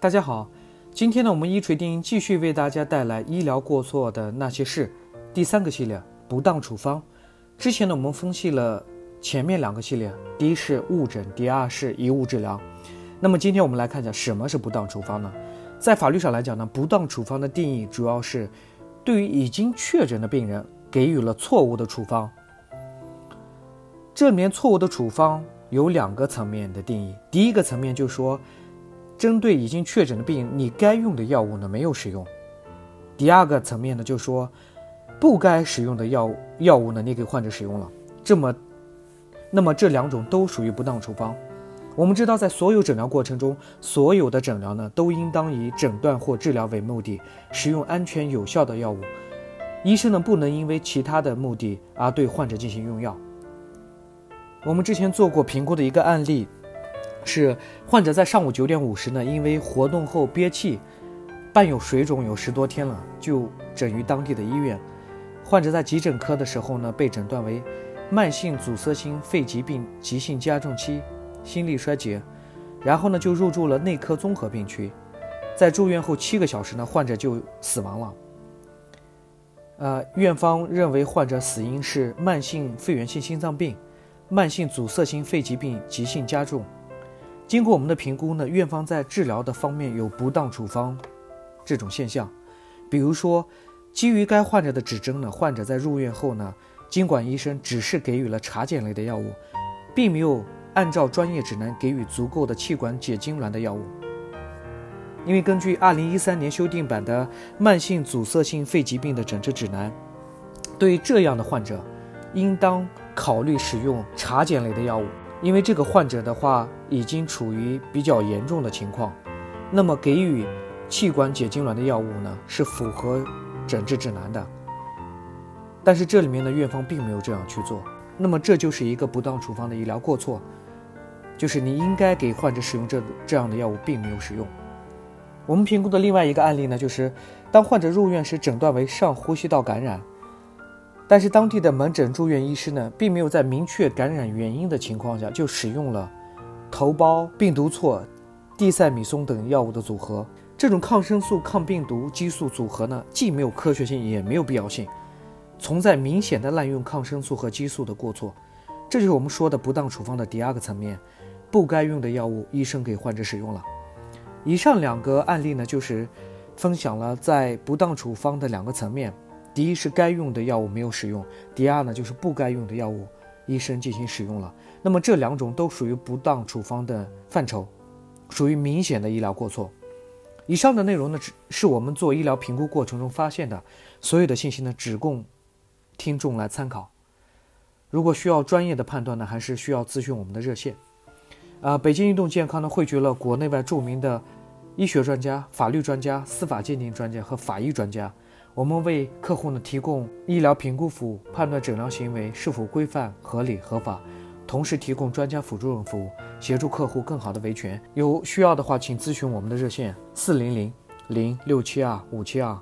大家好，今天呢，我们一锤定音继续为大家带来医疗过错的那些事第三个系列不当处方。之前呢，我们分析了前面两个系列，第一是误诊，第二是贻误治疗。那么今天我们来看一下什么是不当处方呢？在法律上来讲呢，不当处方的定义主要是对于已经确诊的病人给予了错误的处方。这里面错误的处方有两个层面的定义，第一个层面就说。针对已经确诊的病，你该用的药物呢没有使用。第二个层面呢，就说不该使用的药物药物呢，你给患者使用了。这么，那么这两种都属于不当处方。我们知道，在所有诊疗过程中，所有的诊疗呢都应当以诊断或治疗为目的，使用安全有效的药物。医生呢不能因为其他的目的而对患者进行用药。我们之前做过评估的一个案例。是患者在上午九点五十呢，因为活动后憋气，伴有水肿有十多天了，就诊于当地的医院。患者在急诊科的时候呢，被诊断为慢性阻塞性肺疾病急性加重期心力衰竭，然后呢就入住了内科综合病区。在住院后七个小时呢，患者就死亡了。呃，院方认为患者死因是慢性肺源性心脏病、慢性阻塞性肺疾病急性加重。经过我们的评估呢，院方在治疗的方面有不当处方这种现象，比如说，基于该患者的指征呢，患者在入院后呢，经管医生只是给予了茶碱类的药物，并没有按照专业指南给予足够的气管解痉挛的药物。因为根据二零一三年修订版的慢性阻塞性肺疾病的诊治指南，对于这样的患者，应当考虑使用茶碱类的药物。因为这个患者的话已经处于比较严重的情况，那么给予气管解痉挛的药物呢是符合诊治指南的。但是这里面的院方并没有这样去做，那么这就是一个不当处方的医疗过错，就是你应该给患者使用这这样的药物，并没有使用。我们评估的另外一个案例呢，就是当患者入院时诊断为上呼吸道感染。但是当地的门诊住院医师呢，并没有在明确感染原因的情况下就使用了头孢、病毒唑、地塞米松等药物的组合。这种抗生素、抗病毒激素组合呢，既没有科学性，也没有必要性，存在明显的滥用抗生素和激素的过错。这就是我们说的不当处方的第二个层面，不该用的药物，医生给患者使用了。以上两个案例呢，就是分享了在不当处方的两个层面。第一是该用的药物没有使用，第二呢就是不该用的药物，医生进行使用了。那么这两种都属于不当处方的范畴，属于明显的医疗过错。以上的内容呢，只是我们做医疗评估过程中发现的，所有的信息呢只供听众来参考。如果需要专业的判断呢，还是需要咨询我们的热线。啊，北京运动健康呢汇聚了国内外著名的医学专家、法律专家、司法鉴定专家和法医专家。我们为客户呢提供医疗评估服务，判断诊疗行为是否规范、合理、合法，同时提供专家辅助服务，协助客户更好的维权。有需要的话，请咨询我们的热线：四零零零六七二五七二。